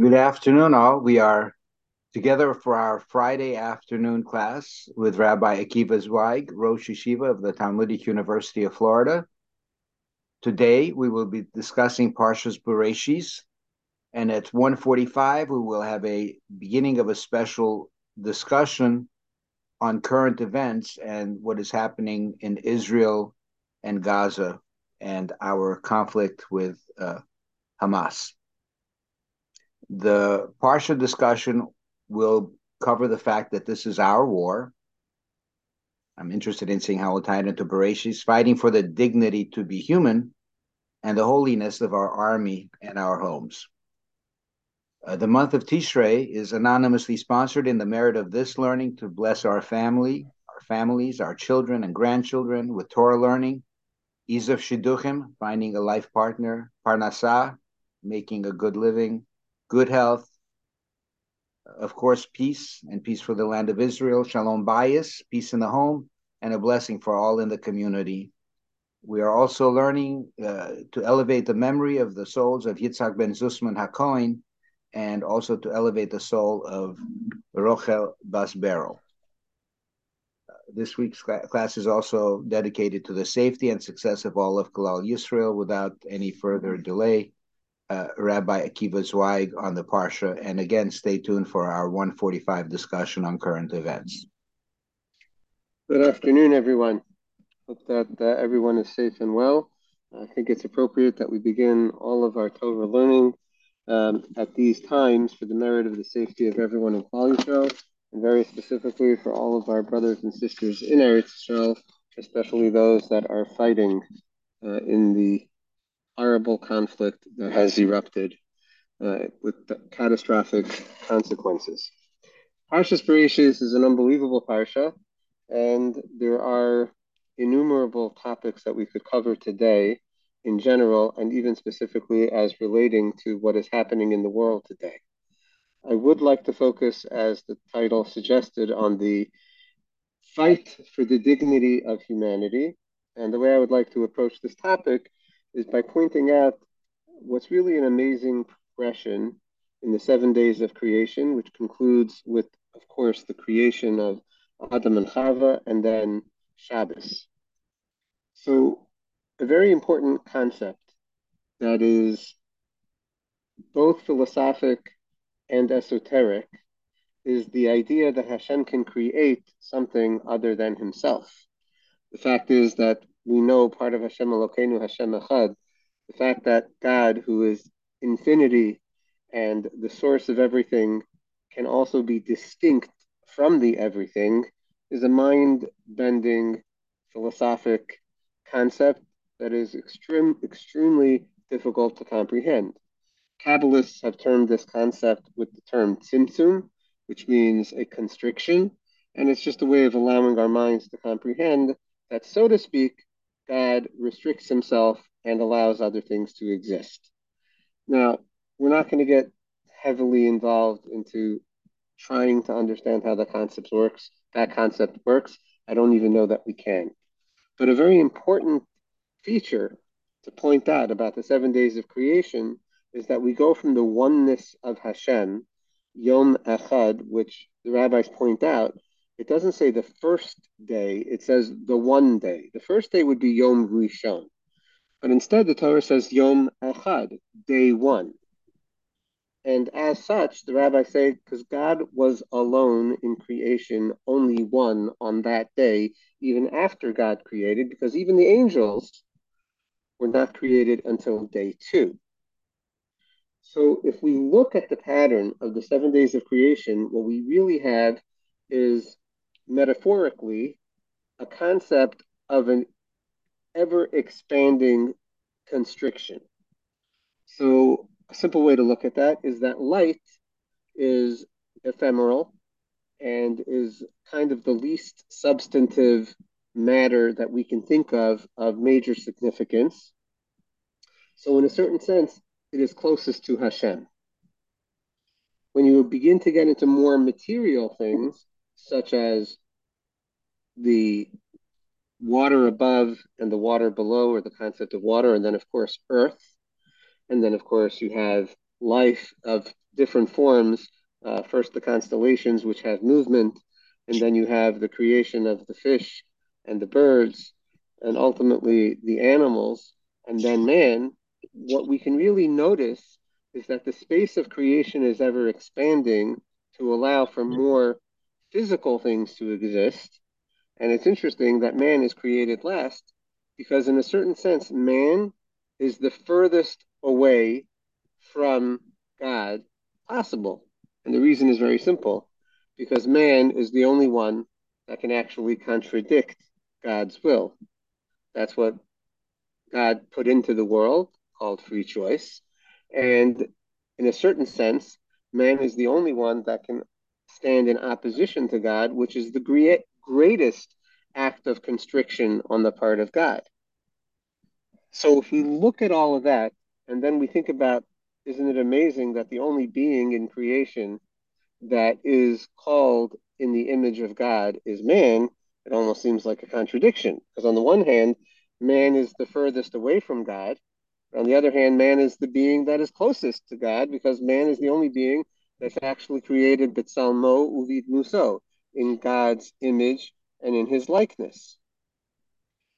Good afternoon, all. We are together for our Friday afternoon class with Rabbi Akiva Zweig, Rosh Yeshiva of the Talmudic University of Florida. Today we will be discussing Parshas Bereshis, and at 1:45 we will have a beginning of a special discussion on current events and what is happening in Israel and Gaza and our conflict with uh, Hamas. The Parsha discussion will cover the fact that this is our war. I'm interested in seeing how we'll tie into Bereshis, fighting for the dignity to be human and the holiness of our army and our homes. Uh, the month of Tishrei is anonymously sponsored in the merit of this learning to bless our family, our families, our children and grandchildren with Torah learning, ease of shidduchim, finding a life partner, parnasah, making a good living, good health, of course, peace and peace for the land of Israel, shalom bayis, peace in the home, and a blessing for all in the community. We are also learning uh, to elevate the memory of the souls of Yitzhak ben Zusman HaKohen and also to elevate the soul of Rochel Bas Beryl. Uh, this week's class is also dedicated to the safety and success of all of Klal Yisrael. Without any further delay, uh, Rabbi Akiva Zweig on the Parsha. And again, stay tuned for our 145 discussion on current events. Good afternoon, everyone. Hope that uh, everyone is safe and well. I think it's appropriate that we begin all of our Torah learning um, at these times for the merit of the safety of everyone in Klal Yisrael, and very specifically for all of our brothers and sisters in Eretz Yisrael, especially those that are fighting uh, in the horrible conflict that has erupted uh, with catastrophic consequences. Parshas Bereshis is an unbelievable parsha, and there are innumerable topics that we could cover today in general, and even specifically as relating to what is happening in the world today. I would like to focus, as the title suggested, on the fight for the dignity of humanity. And the way I would like to approach this topic is by pointing out what's really an amazing progression in the seven days of creation, which concludes with, of course, the creation of Adam and Chava and then Shabbos. So, a very important concept that is both philosophic and esoteric is the idea that Hashem can create something other than himself. The fact is that we know part of Hashem Elokeinu, Hashem Echad, the fact that God, who is infinity and the source of everything, can also be distinct from the everything, is a mind bending philosophic concept that is extreme, extremely difficult to comprehend. Kabbalists have termed this concept with the term tzimtzum, which means a constriction, and it's just a way of allowing our minds to comprehend that, so to speak, God restricts himself and allows other things to exist. Now, we're not going to get heavily involved into trying to understand how the concept works. That concept works. I don't even know that we can. But a very important feature to point out about the seven days of creation is that we go from the oneness of Hashem, Yom Echad, which the rabbis point out, it doesn't say the first day, it says the one day. The first day would be Yom Rishon. But instead, the Torah says Yom Echad, day one. And as such, the rabbis say, because God was alone in creation, only one on that day, even after God created, because even the angels were not created until day two. So if we look at the pattern of the seven days of creation, what we really have is metaphorically a concept of an ever expanding constriction. So, a simple way to look at that is that light is ephemeral and is kind of the least substantive matter that we can think of of major significance. So, in a certain sense, it is closest to Hashem. When you begin to get into more material things, such as the water above and the water below, or the concept of water, and then, of course, earth. And then, of course, you have life of different forms. Uh, first, the constellations, which have movement, and then you have the creation of the fish and the birds, and ultimately the animals, and then man. What we can really notice is that the space of creation is ever expanding to allow for more physical things to exist. And it's interesting that man is created last because, in a certain sense, man is the furthest away from God possible. And the reason is very simple because man is the only one that can actually contradict God's will. That's what God put into the world called free choice. And in a certain sense, man is the only one that can stand in opposition to God, which is the great, greatest act of constriction on the part of God. So if we look at all of that, and then we think about, isn't it amazing that the only being in creation that is called in the image of God is man? It almost seems like a contradiction. Because on the one hand, man is the furthest away from God. On the other hand, man is the being that is closest to God because man is the only being that's actually created B'Tselmo Uvid Muso in God's image and in his likeness.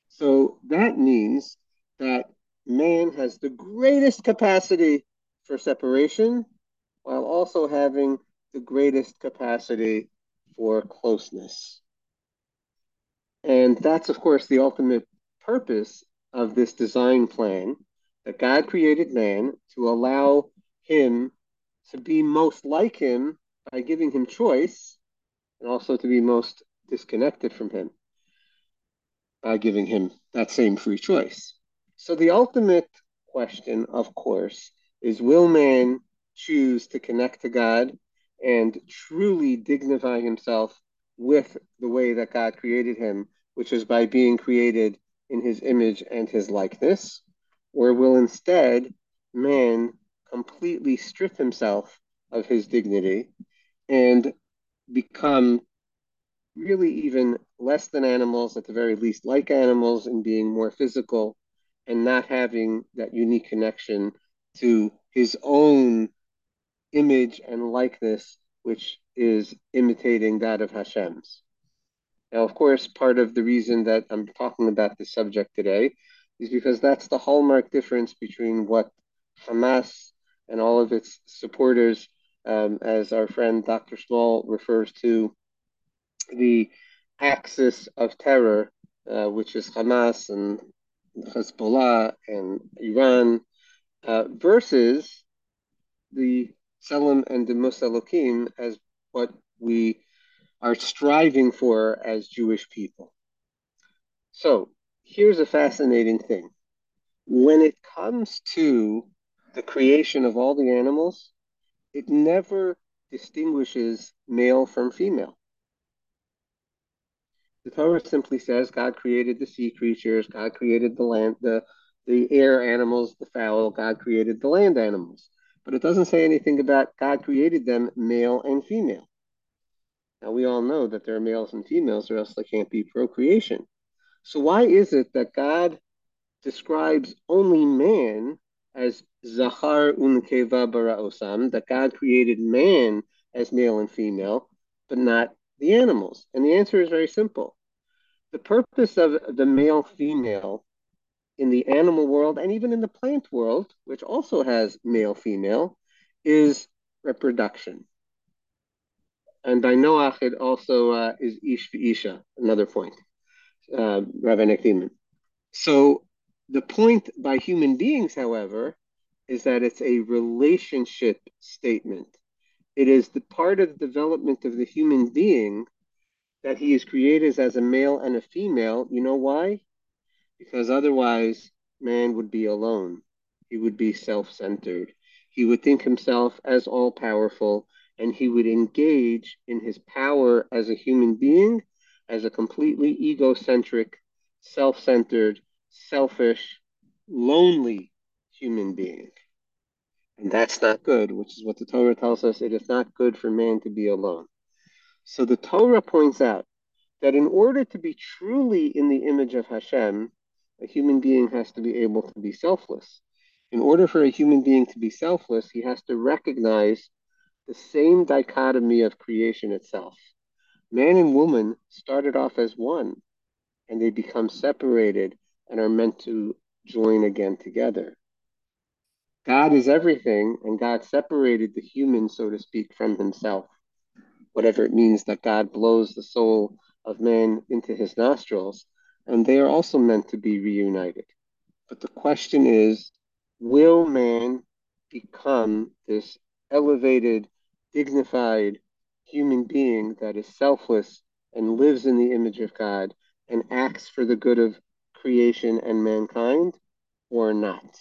So that means that man has the greatest capacity for separation while also having the greatest capacity for closeness. And that's, of course, the ultimate purpose of this design plan that God created man to allow him to be most like him by giving him choice and also to be most disconnected from him by giving him that same free choice. So the ultimate question, of course, is will man choose to connect to God and truly dignify himself with the way that God created him, which is by being created in his image and his likeness? Or will instead man completely strip himself of his dignity and become really even less than animals, at the very least, like animals in being more physical and not having that unique connection to his own image and likeness, which is imitating that of Hashem's. Now, of course, part of the reason that I'm talking about this subject today is because that's the hallmark difference between what Hamas and all of its supporters, um, as our friend Dr. Small refers to, the axis of terror, uh, which is Hamas and Hezbollah and Iran, uh, versus the Tselem and the Musalokim as what we are striving for as Jewish people. So here's a fascinating thing. When it comes to the creation of all the animals, it never distinguishes male from female. The Torah simply says God created the sea creatures, God created the land, the the air animals, the fowl, God created the land animals. But it doesn't say anything about God created them male and female. Now we all know that there are males and females, or else there can't be procreation. So why is it that God describes only man as Zachar unkeva bara osam, that God created man as male and female, but not the animals? And the answer is very simple. The purpose of the male female in the animal world and even in the plant world, which also has male female, is reproduction. And by Noach, it also uh, is ish isha, another point, uh, rabbinic demon. So the point by human beings, however, is that it's a relationship statement. It is the part of the development of the human being that he is created as a male and a female. You know why? Because otherwise, man would be alone. He would be self centered. He would think himself as all powerful, and he would engage in his power as a human being as a completely egocentric, self centered, selfish, lonely human being. And that's not good, which is what the Torah tells us. It is not good for man to be alone. So the Torah points out that in order to be truly in the image of Hashem, a human being has to be able to be selfless. In order for a human being to be selfless, he has to recognize the same dichotomy of creation itself. Man and woman started off as one, and they become separated and are meant to join again together. God is everything, and God separated the human, so to speak, from himself. Whatever it means that God blows the soul of man into his nostrils, and they are also meant to be reunited. But the question is will man become this elevated, dignified human being that is selfless and lives in the image of God and acts for the good of creation and mankind, or not?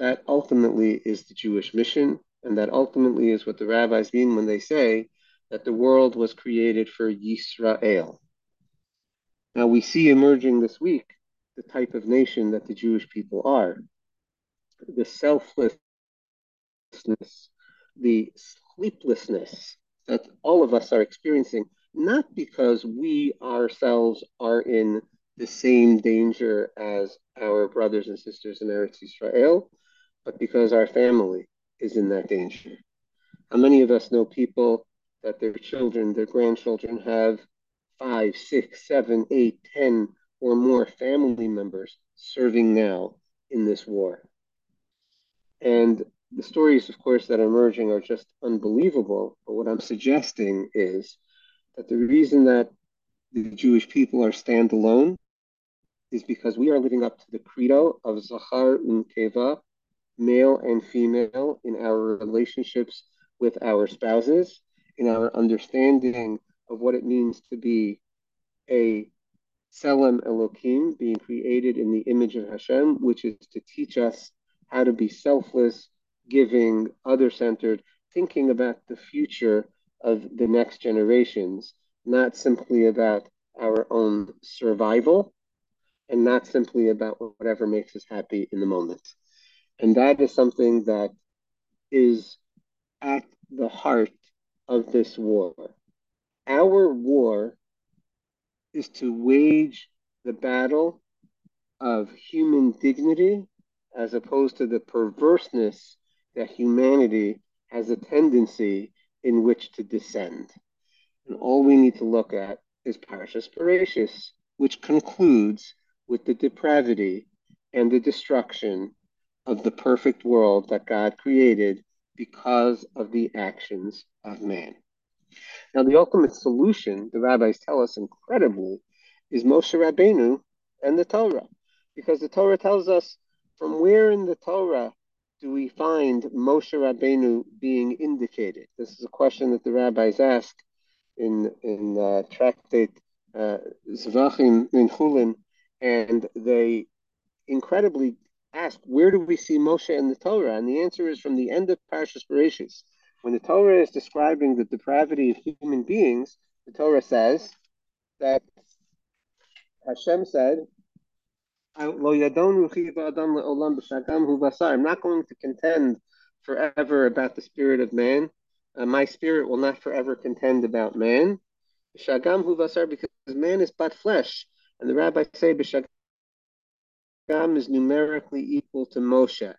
That ultimately is the Jewish mission, and that ultimately is what the rabbis mean when they say that the world was created for Yisrael. Now we see emerging this week the type of nation that the Jewish people are the selflessness, the sleeplessness that all of us are experiencing, not because we ourselves are in the same danger as our brothers and sisters in Eretz Israel, but because our family is in that danger. How many of us know people that their children, their grandchildren have five, six, seven, eight, ten, or more family members serving now in this war? And the stories, of course, that are emerging are just unbelievable. But what I'm suggesting is that the reason that the Jewish people are standalone is because we are living up to the credo of Zachar Unkeva, male and female in our relationships with our spouses, in our understanding of what it means to be a Tselem Elohim, being created in the image of Hashem, which is to teach us how to be selfless, giving, other centered, thinking about the future of the next generations, not simply about our own survival, and not simply about whatever makes us happy in the moment. And that is something that is at the heart of this war. Our war is to wage the battle of human dignity as opposed to the perverseness that humanity has a tendency in which to descend. And all we need to look at is Parashas Bereshis, which concludes with the depravity and the destruction of the perfect world that God created because of the actions of man. Now, the ultimate solution, the rabbis tell us incredibly, is Moshe Rabbeinu and the Torah, because the Torah tells us from where in the Torah do we find Moshe Rabbeinu being indicated? This is a question that the rabbis ask in in uh, tractate uh, in Chulin, and they incredibly ask, where do we see Moshe in the Torah? And the answer is from the end of Parshas Bereshis. When the Torah is describing the depravity of human beings, the Torah says that Hashem said, I'm not going to contend forever about the spirit of man. Uh, my spirit will not forever contend about man. Because man is but flesh. And the rabbis say, b'shagam is numerically equal to Moshe.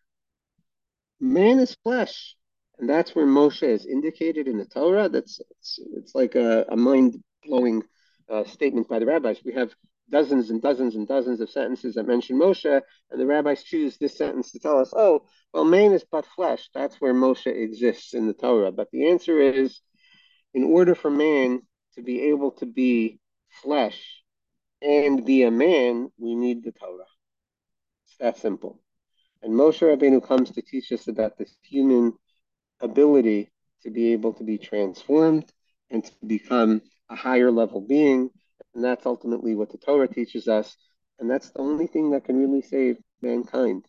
Man is flesh, and that's where Moshe is indicated in the Torah. That's it's, it's like a, a mind blowing uh, statement by the rabbis. We have dozens and dozens and dozens of sentences that mention Moshe, and the rabbis choose this sentence to tell us, oh, well, man is but flesh. That's where Moshe exists in the Torah. But the answer is, in order for man to be able to be flesh and be a man, we need the Torah It's that simple. And Moshe Rabbeinu comes to teach us about this human ability to be able to be transformed and to become a higher level being. And that's ultimately what the Torah teaches us. And that's the only thing that can really save mankind.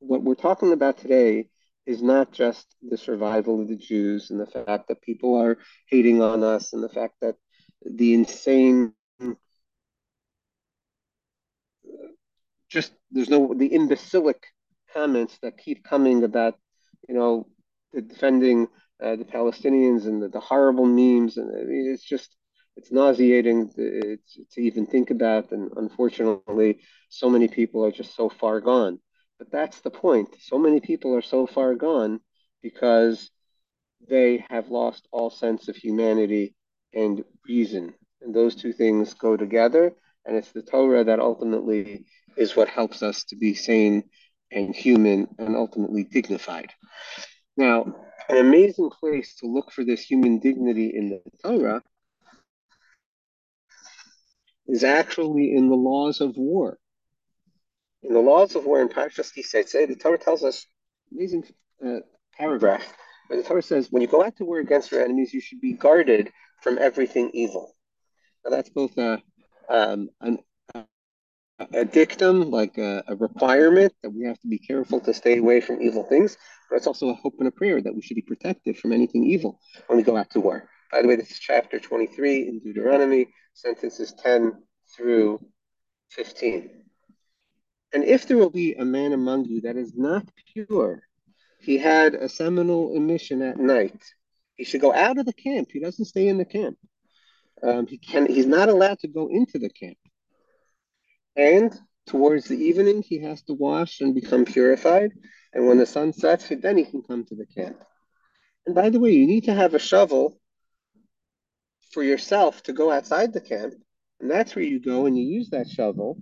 What we're talking about today is not just the survival of the Jews and the fact that people are hating on us and the fact that the insane just there's no the imbecilic comments that keep coming about you know defending uh, the Palestinians and the, the, horrible memes and it's just it's nauseating to, to even think about and unfortunately so many people are just so far gone But that's the point. So many people are so far gone because they have lost all sense of humanity and reason. And those two things go together. And it's the Torah that ultimately is what helps us to be sane and human and ultimately dignified. Now, an amazing place to look for this human dignity in the Torah is actually in the laws of war. In the laws of war in Parshas Ki Seitzei, the Torah tells us amazing uh, paragraph where the Torah says, when you go out to war against your enemies, you should be guarded from everything evil. Now that's both a um, an, a dictum, like a, a, requirement that we have to be careful to stay away from evil things, but it's also a hope and a prayer that we should be protected from anything evil when we go out to war. By the way, this is chapter 23 in Deuteronomy, sentences 10 through 15. And if there will be a man among you that is not pure, he had a seminal emission at night. He should go out of the camp. He doesn't stay in the camp. Um, he can. He's not allowed to go into the camp. And towards the evening, he has to wash and become purified. And when the sun sets, then he can come to the camp. And by the way, you need to have a shovel for yourself to go outside the camp. And that's where you go and you use that shovel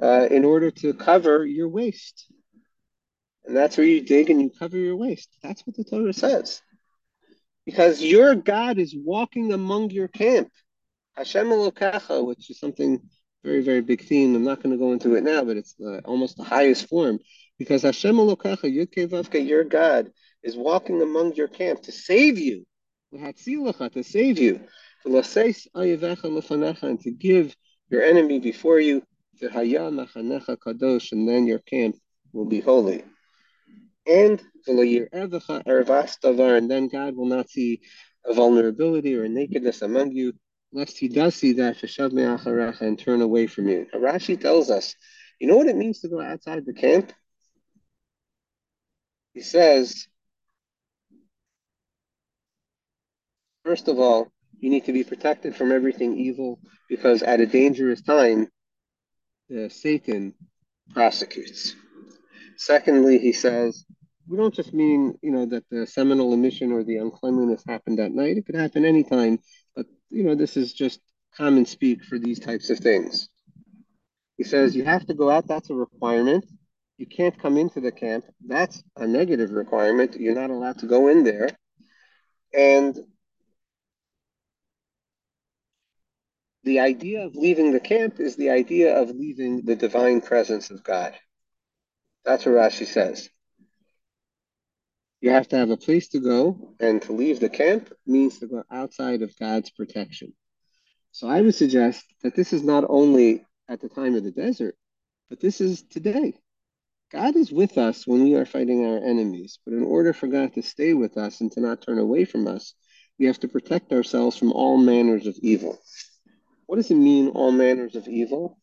uh, in order to cover your waste. And that's where you dig and you cover your waste. That's what the Torah says. Because your God is walking among your camp. Hashem Elokecha, which is something very, very big theme. I'm not going to go into it now, but it's uh, almost the highest form because Hashem Elokecha, Yudke your God, is walking among your camp to save you, to save you, and to give your enemy before you, kadosh, and then your camp will be holy. And and then God will not see a vulnerability or a nakedness among you, lest he does see that and turn away from you. Rashi tells us, you know what it means to go outside the camp? He says, first of all, you need to be protected from everything evil because at a dangerous time, Satan prosecutes. Secondly, he says, we don't just mean, you know, that the seminal emission or the uncleanliness happened at night. It could happen anytime but you know, this is just common speak for these types of things. He says you have to go out, that's a requirement. You can't come into the camp, that's a negative requirement. You're not allowed to go in there. And the idea of leaving the camp is the idea of leaving the divine presence of God. That's what Rashi says. You have to have a place to go, and to leave the camp means to go outside of God's protection. So I would suggest that this is not only at the time of the desert, but this is today. God is with us when we are fighting our enemies, but in order for God to stay with us and to not turn away from us, we have to protect ourselves from all manners of evil. What does it mean, all manners of evil?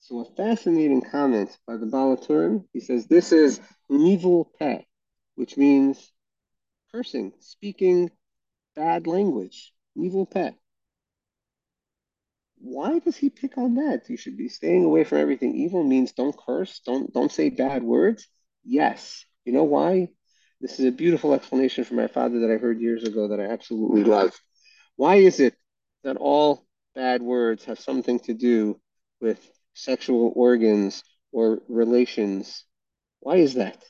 So, a fascinating comment by the Baal HaTurim. He says this is nivul peh which means cursing, speaking bad language, nivul peh. Why does he pick on that? You should be staying away from everything evil means don't curse, don't don't say bad words. Yes. You know why? This is a beautiful explanation from my father that I heard years ago that I absolutely love. Why is it that all bad words have something to do with sexual organs or relations? Why is that?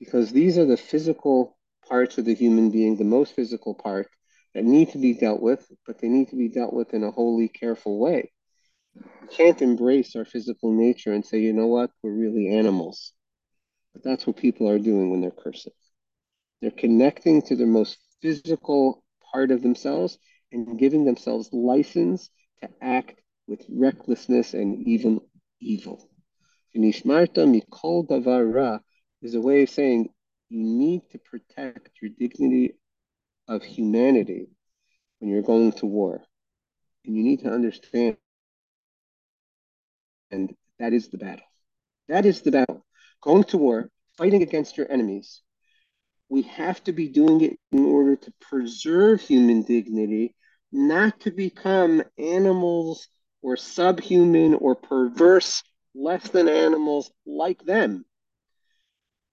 because these are the physical parts of the human being, the most physical part that need to be dealt with, but they need to be dealt with in a wholly careful way. We can't embrace our physical nature and say, you know what, we're really animals. But that's what people are doing when they're cursing. They're connecting to their most physical part of themselves and giving themselves license to act with recklessness and even evil Nishmarta mikol davara is a way of saying you need to protect your dignity of humanity when you're going to war. And you need to understand, and that is the battle. That is the battle. Going to war, fighting against your enemies. We have to be doing it in order to preserve human dignity, not to become animals or subhuman or perverse, less than animals like them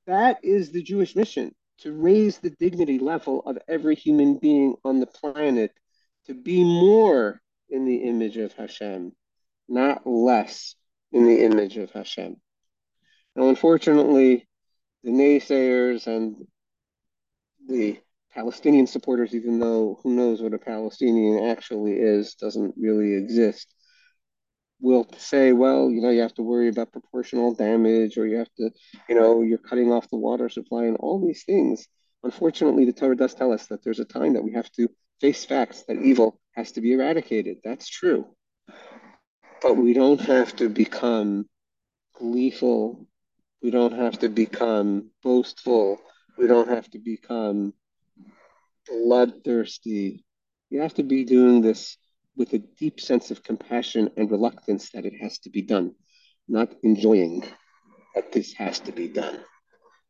That is the Jewish mission to raise the dignity level of every human being on the planet to be more in the image of Hashem, not less in the image of Hashem. Now, unfortunately, the naysayers and the Palestinian supporters, even though who knows what a Palestinian actually is, doesn't really exist, will say, well, you know, you have to worry about proportional damage or you have to, you know, you're cutting off the water supply and all these things. Unfortunately, the Torah does tell us that there's a time that we have to face facts that evil has to be eradicated. That's true. But we don't have to become gleeful. We don't have to become boastful. We don't have to become bloodthirsty. You have to be doing this with a deep sense of compassion and reluctance that it has to be done, not enjoying that this has to be done.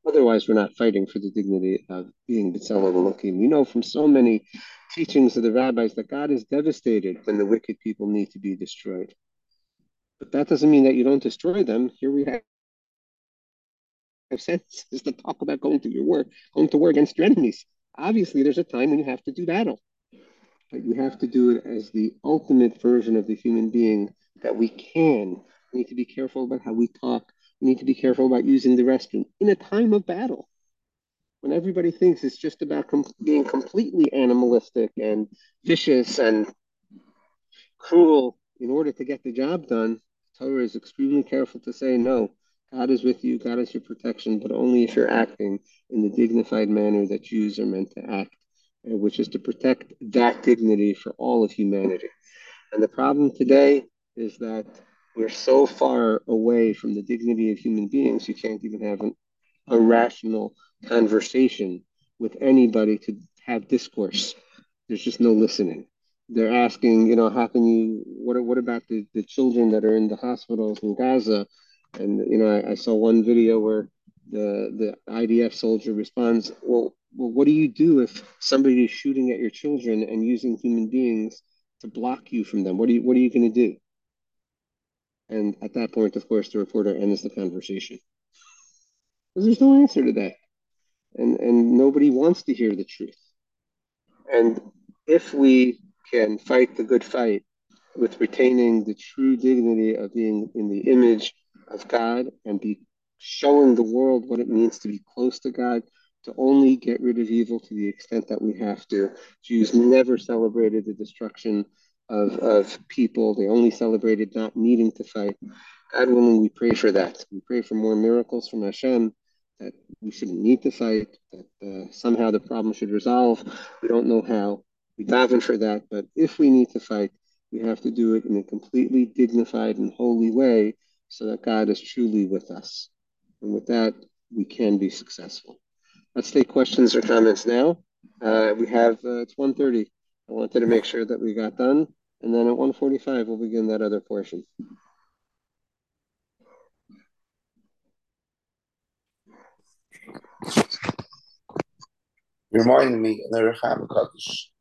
Otherwise, we're not fighting for the dignity of being B'Tselem Elohim. We know from so many teachings of the rabbis that God is devastated when the wicked people need to be destroyed. But that doesn't mean that you don't destroy them. Here we have sentences to talk about going to your war, going to war against your enemies. Obviously, there's a time when you have to do battle but you have to do it as the ultimate version of the human being that we can. We need to be careful about how we talk. We need to be careful about using the restroom in a time of battle. When everybody thinks it's just about com- being completely animalistic and vicious and cruel in order to get the job done, Torah is extremely careful to say, no, God is with you, God is your protection, but only if you're acting in the dignified manner that Jews are meant to act uh, which is to protect that dignity for all of humanity. And the problem today is that we're so far away from the dignity of human beings, you can't even have an, a rational conversation with anybody to have discourse. There's just no listening. They're asking, you know, how can you, what, what about the, the children that are in the hospitals in Gaza? And, you know, I, I saw one video where the, the IDF soldier responds, well, well, what do you do if somebody is shooting at your children and using human beings to block you from them? What are you What are you going to do? And at that point, of course, the reporter ends the conversation because there's no answer to that, and and nobody wants to hear the truth. And if we can fight the good fight with retaining the true dignity of being in the image of God and be showing the world what it means to be close to God, to only get rid of evil to the extent that we have to. Jews never celebrated the destruction of, of people, they only celebrated not needing to fight. God willing, we pray for that. We pray for more miracles from Hashem, that we shouldn't need to fight, that uh, somehow the problem should resolve. We don't know how. We daven for that, but if we need to fight, we have to do it in a completely dignified and holy way so that God is truly with us. And with that, we can be successful. Let's take questions or comments now. Uh, we have, uh, it's 1.30. I wanted to make sure that we got done. And then at 1.45, we'll begin that other portion. Reminded me of the Recham Kaddish.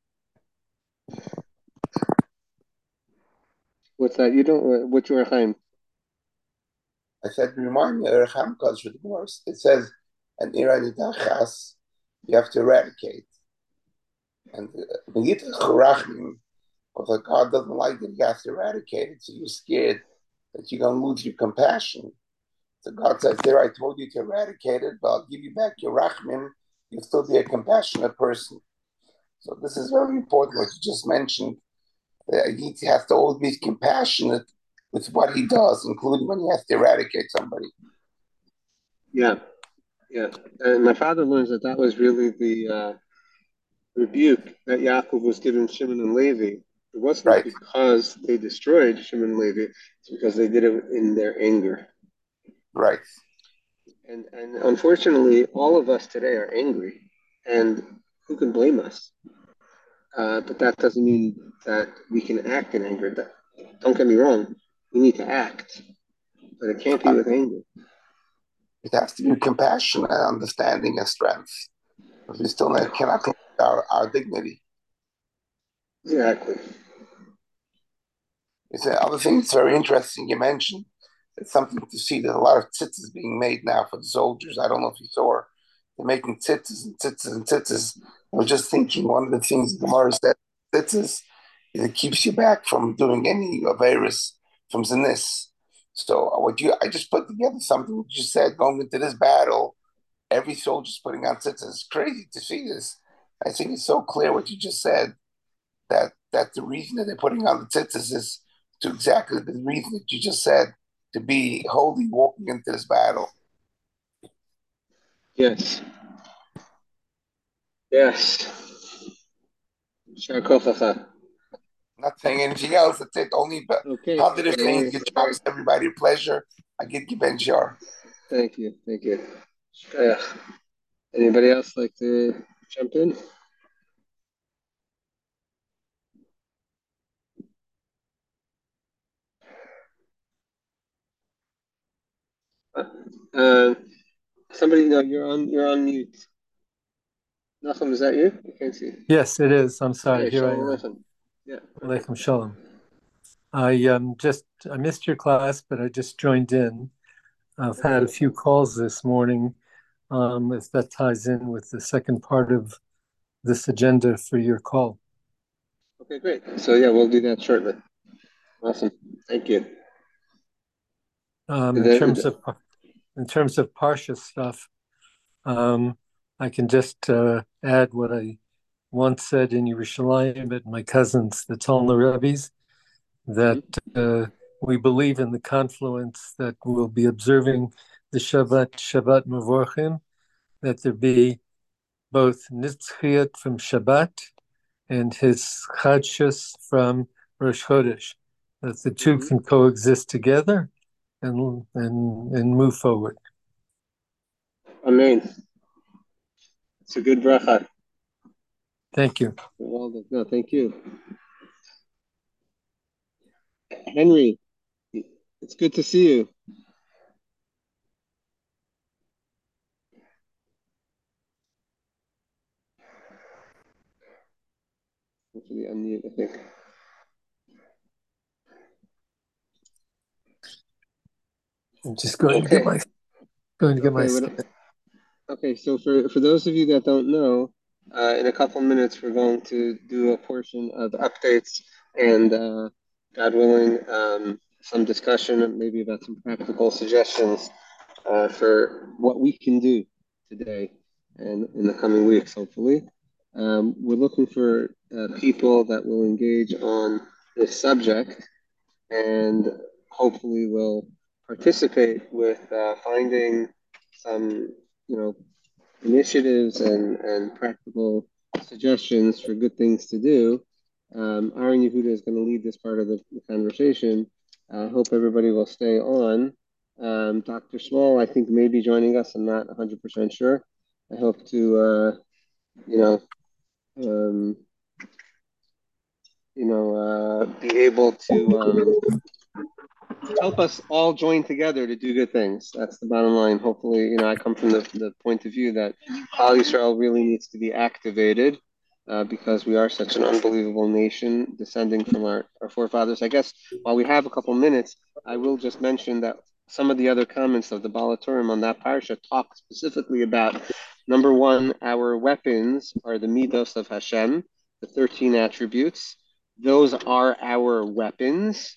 What's that? You don't, what's your Rechaim? I said, remind me of Recham Kaddish. It says, and Ir Hanidachas, you have to eradicate. And because uh, God doesn't like that you have to eradicate it, so you're scared that you're going to lose your compassion. So God says, There, I told you to eradicate it, but I'll give you back your rachmin. You'll still be a compassionate person. So this is very important, what you just mentioned. he has to always be compassionate with what he does, including when he has to eradicate somebody. Yeah. Yeah, and my father learns that that was really the uh, rebuke that Yaakov was giving Shimon and Levi. It wasn't right. because they destroyed Shimon and Levi; it's because they did it in their anger. Right. And and unfortunately, all of us today are angry, and who can blame us? Uh, but that doesn't mean that we can act in anger. That, don't get me wrong, we need to act, but it can't be with anger. It has to be compassion and understanding and strength. But we still cannot lose our, our dignity. Exactly. It's the other thing that's very interesting you mentioned it's something to see. that a lot of tzitzis being made now for the soldiers. I don't know if you saw. They're making tzitzis and tzitzis and tzitzis. I was just thinking one of the things the Gemara said, tzitzis, it keeps you back from doing any virus from zinis. So uh, what you, I just put together something you said going into this battle. Every soldier's putting on tzitzis. It's crazy to see this. I think it's so clear what you just said that that the reason that they're putting on the tzitzis is to exactly the reason that you just said to be holy walking into this battle. Yes. Yes. Not saying anything else. That's it. Only but okay. positive things. Good jobs, everybody. Pleasure. I get you Ben Shar. Thank you. Thank you. Anybody else like to jump in? Uh, somebody, no, you're on. You're on mute. Nachum, is that you? I can't see. Yes, it is. I'm sorry. Here I am. Yeah. Alaikum shalom. I um, just I missed your class, but I just joined in. I've had a few calls this morning. Um, if that ties in with the second part of this agenda for your call. Okay, great. So yeah, we'll do that shortly. Awesome. Thank you. Um, in terms of in terms of Parsha stuff, um, I can just uh, add what I once said in Yerushalayim at my cousins, the Talmud Rebbe's, that uh, we believe in the confluence that we'll be observing the Shabbat, Shabbat Mevorchim, that there be both Nitzchiyat from Shabbat and his Chadshus from Rosh Chodesh, that the 2 mm-hmm. can coexist together and, and, and move forward. Amen. It's a good bracha. Thank you. Well. No, thank you. Henry, it's good to see you. Hopefully unmute, I think. I'm just going okay. to get my going to get okay, my. Okay, so for for those of you that don't know, uh, in a couple minutes, we're going to do a portion of updates and, uh, God willing, um, some discussion, maybe about some practical suggestions uh, for what we can do today and in the coming weeks, hopefully. Um, we're looking for uh, people that will engage on this subject and hopefully will participate with uh, finding some, you know, initiatives and, and practical suggestions for good things to do. Um, Aaron Yehuda is going to lead this part of the, conversation. I hope everybody will stay on. Um, Dr. Small, I think, may be joining us. I'm not 100% sure. I hope to, uh, you know, um, you know, uh, be able to um, help us all join together to do good things. That's the bottom line. Hopefully, you know, I come from the, the point of view that Klal Yisrael really needs to be activated uh, because we are such an unbelievable nation descending from our, our forefathers. I guess while we have a couple minutes, I will just mention that some of the other comments of the Baal HaTurim on that parsha talk specifically about number one, our weapons are the midos of Hashem, the 13 attributes. Those are our weapons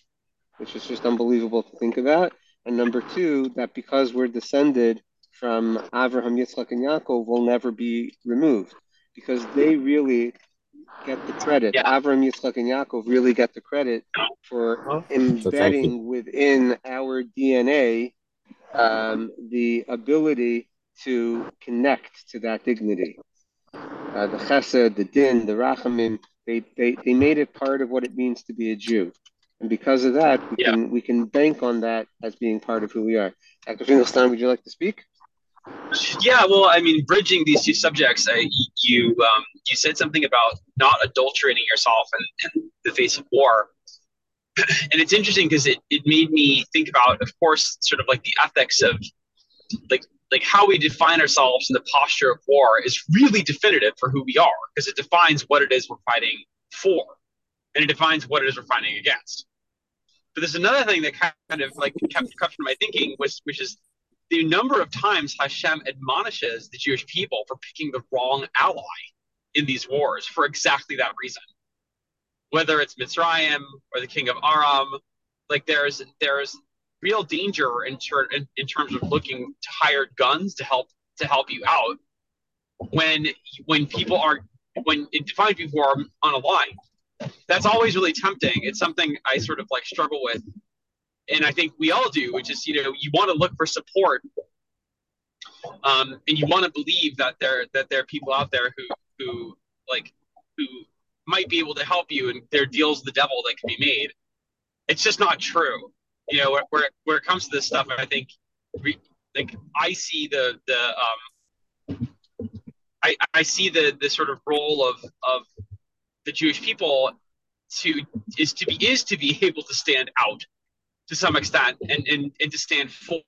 which is just unbelievable to think about. And number two, that because we're descended from Avraham, Yitzchak, and Yaakov, will never be removed because they really get the credit. Yeah. Avraham, Yitzchak, and Yaakov really get the credit for embedding within our DNA um, the ability to connect to that dignity. Uh, the chesed, the din, the rachamim, they, they, they made it part of what it means to be a Jew. And because of that, we yeah. can we can bank on that as being part of who we are. Dr. Finkelstein, would you like to speak? Yeah, well, I mean, bridging these two subjects, I, you um, you said something about not adulterating yourself in, in the face of war, and it's interesting because it, it made me think about, of course, sort of like the ethics of like like how we define ourselves in the posture of war is really definitive for who we are because it defines what it is we're fighting for, and it defines what it is we're fighting against. But there's another thing that kind of like kept from my thinking, was which is the number of times Hashem admonishes the Jewish people for picking the wrong ally in these wars for exactly that reason. Whether it's Mitzrayim or the king of Aram, like there's there's real danger in, ter- in, in terms of looking to hired guns to help to help you out when when people are when it defined people are on a line. That's always really tempting. It's something I sort of like struggle with, and I think we all do, which is you know you want to look for support, um, and you want to believe that there that there are people out there who who like who might be able to help you, and there are deals the devil that can be made. It's just not true. You know, where where, where it comes to this stuff, I think, we like I see the the um, I, I see the the sort of role of of the Jewish people to is to be is to be able to stand out to some extent and and, and to stand for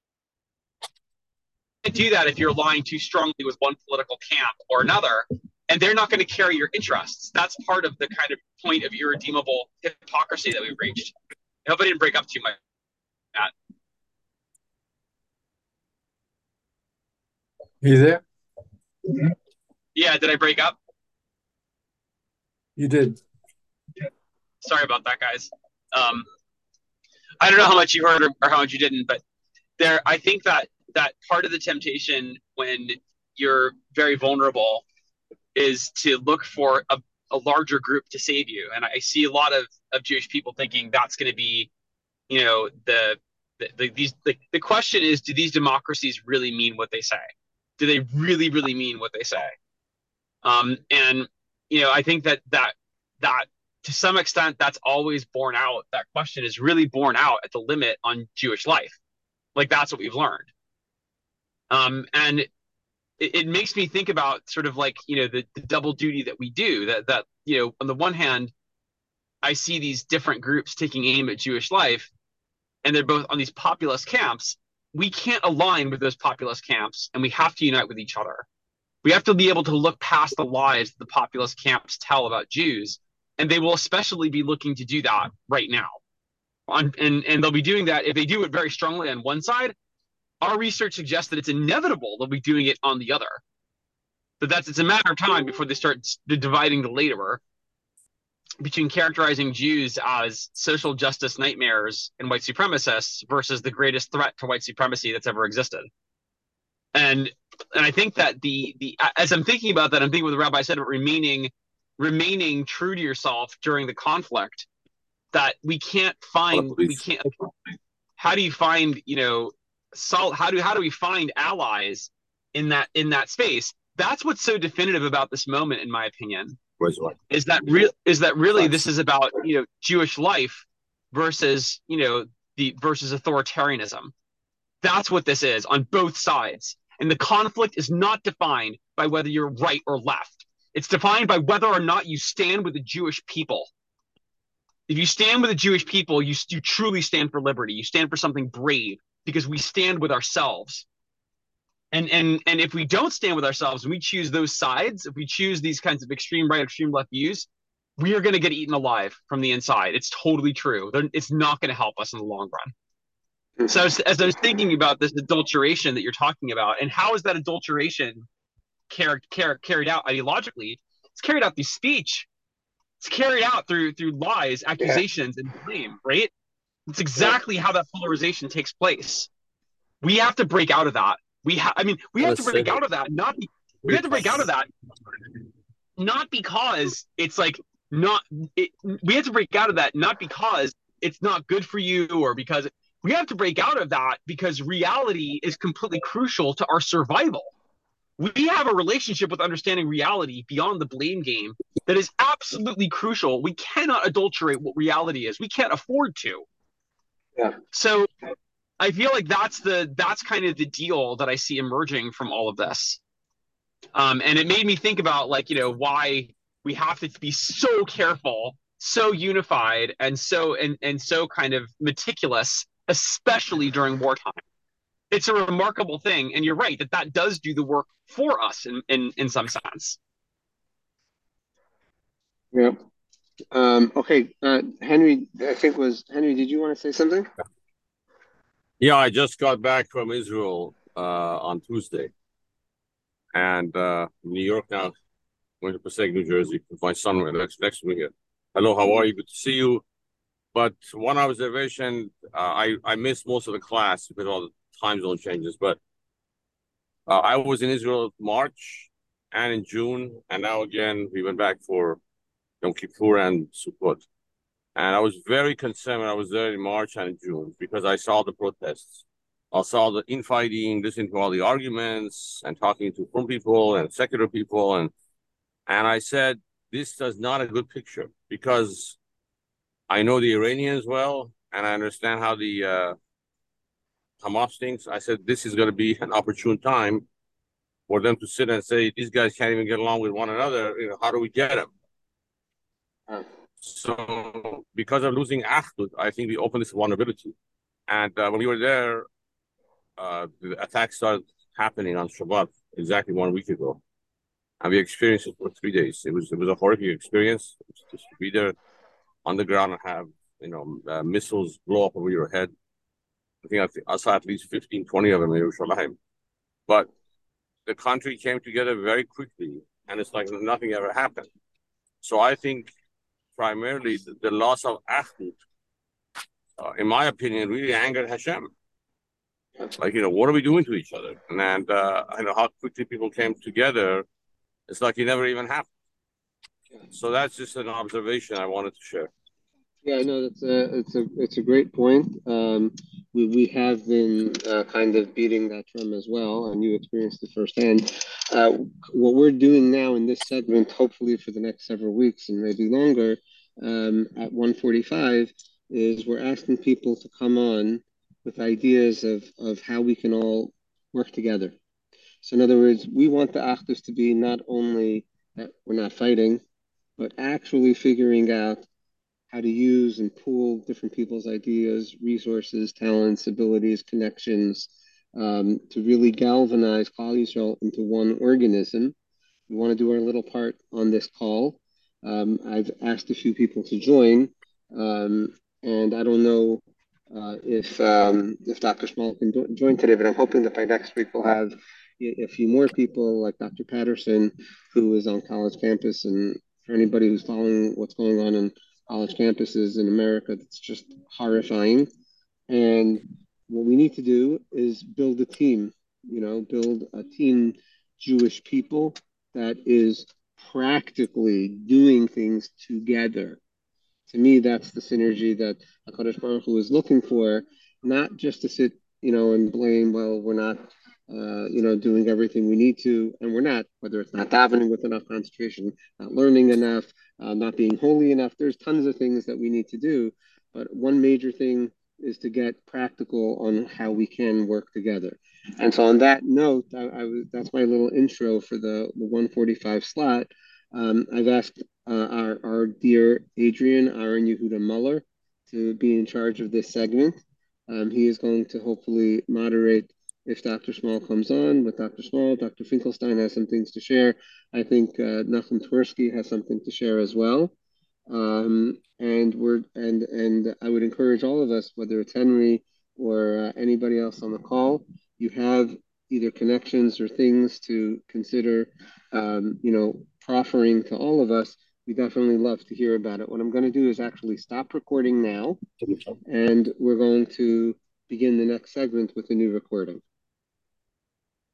do that if you're aligned too strongly with one political camp or another and they're not going to carry your interests that's part of the kind of point of irredeemable hypocrisy that we've reached i hope i didn't break up too much Matt. You there yeah, did I break up? You did. Sorry about that, guys. Um, I don't know how much you heard or, or how much you didn't, but there, I think that that part of the temptation when you're very vulnerable is to look for a, a larger group to save you. And I see a lot of, of Jewish people thinking that's going to be, you know, the, the, the these the, the question is, do these democracies really mean what they say? Do they really, really mean what they say? Um, and you know, I think that that that to some extent that's always borne out. That question is really borne out at the limit on Jewish life. Like that's what we've learned. Um, and it, it makes me think about sort of like you know the, the double duty that we do. That that you know on the one hand, I see these different groups taking aim at Jewish life, and they're both on these populist camps. We can't align with those populist camps, and we have to unite with each other. We have to be able to look past the lies that the populist camps tell about Jews, and they will especially be looking to do that right now. On, and, and they'll be doing that if they do it very strongly on one side. Our research suggests that it's inevitable they'll be doing it on the other. But that's it's a matter of time before they start dividing the labour between characterizing Jews as social justice nightmares and white supremacists versus the greatest threat to white supremacy that's ever existed. And and I think that the the as I'm thinking about that, I'm thinking what the rabbi said about remaining remaining true to yourself during the conflict. That we can't find we can't. How do you find you know salt? How do how do we find allies in that in that space? That's what's so definitive about this moment, in my opinion. Is that real? Is that really this is about you know Jewish life versus you know the versus authoritarianism? That's what this is on both sides. And the conflict is not defined by whether you're right or left. It's defined by whether or not you stand with the Jewish people. If you stand with the Jewish people, you, you truly stand for liberty. You stand for something brave because we stand with ourselves. And, and, and if we don't stand with ourselves and we choose those sides, if we choose these kinds of extreme right, extreme left views, we are going to get eaten alive from the inside. It's totally true. It's not going to help us in the long run. So as, as I was thinking about this adulteration that you're talking about, and how is that adulteration car- car- carried out ideologically? It's carried out through speech. It's carried out through through lies, accusations, yeah. and blame. Right? It's exactly yeah. how that polarization takes place. We have to break out of that. We have. I mean, we have to break out of that. Not. We have to break out of that. Not because it's like not. It, we have to break out of that not because it's not good for you or because we have to break out of that because reality is completely crucial to our survival. We have a relationship with understanding reality beyond the blame game that is absolutely crucial. We cannot adulterate what reality is. We can't afford to. Yeah. So I feel like that's the that's kind of the deal that I see emerging from all of this. Um, and it made me think about like, you know, why we have to be so careful, so unified, and so and and so kind of meticulous especially during wartime. It's a remarkable thing, and you're right that that does do the work for us in in, in some sense. Yeah, Um, okay, uh, Henry, I think was Henry. Did you want to say something? Yeah, I just got back from Israel uh, on Tuesday, and uh, New York now. Going to Passaic, New Jersey, with my son next next to me here. Hello, how are you? Good to see you. But one observation, uh, I I missed most of the class because all the time zone changes. But uh, I was in Israel March and in June, and now again we went back for Yom Kippur and Sukkot. And I was very concerned when I was there in March and June because I saw the protests. I saw the infighting, listening to all the arguments and talking to from people and secular people. And and I said, this is not a good picture because I know the Iranians well and I understand how the uh, Hamas thinks. I said, this is going to be an opportune time for them to sit and say, these guys can't even get along with one another. You know, how do we get them? So because of losing Achdut, I think we opened this vulnerability. And uh, when we were there, uh, the attacks started happening on Shabbat exactly one week ago. And we experienced it for three days. It was it was a horrific experience just to be there on the ground and have you know uh, missiles blow up over your head. I think I, saw at least 15, 20 of them in Yerushalayim. But the country came together very quickly, and it's like nothing ever happened. So I think primarily the, the loss of Achdut, uh, in my opinion, really angered Hashem. Like, you know, what are we doing to each other? And, and uh, I know how quickly people came together. It's like it never even happened. So that's just an observation I wanted to share. Yeah, I know that's a it's a it's a great point. Um, we we have been uh, kind of beating that drum as well, and you experienced it firsthand. Uh, what we're doing now in this segment, hopefully for the next several weeks and maybe longer, um, at 145, is we're asking people to come on with ideas of of how we can all work together. So in other words, we want the achdus to be not only that we're not fighting, but actually figuring out how to use and pool different people's ideas, resources, talents, abilities, connections um, to really galvanize Klal Yisrael into one organism. We want to do our little part on this call. Um, I've asked a few people to join, um, and I don't know uh, if um, if Dr. Small can join today, but I'm hoping that by next week we'll have a few more people like Dr. Patterson, who is on college campus, and for anybody who's following what's going on in college campuses in America that's just horrifying. And what we need to do is build a team, you know, build a team Jewish people that is practically doing things together. To me, that's the synergy that HaKadosh Baruch Hu is looking for, not just to sit, you know, and blame, well, we're not uh, you know, doing everything we need to, and we're not, whether it's not davening with enough concentration, not learning enough, uh, not being holy enough. There's tons of things that we need to do. But one major thing is to get practical on how we can work together. And so, on that note, I, I was, that's my little intro for the, the 145 slot. Um, I've asked uh, our, our dear Adrian Aaron Yehuda Muller to be in charge of this segment. Um, he is going to hopefully moderate if Dr. Small comes on with Dr. Small, Dr. Finkelstein has some things to share. I think uh, Nachum Twersky has something to share as well. Um, and we're and and I would encourage all of us, whether it's Henry or uh, anybody else on the call, you have either connections or things to consider, um, you know, proffering to all of us. We definitely love to hear about it. What I'm going to do is actually stop recording now, and we're going to begin the next segment with a new recording.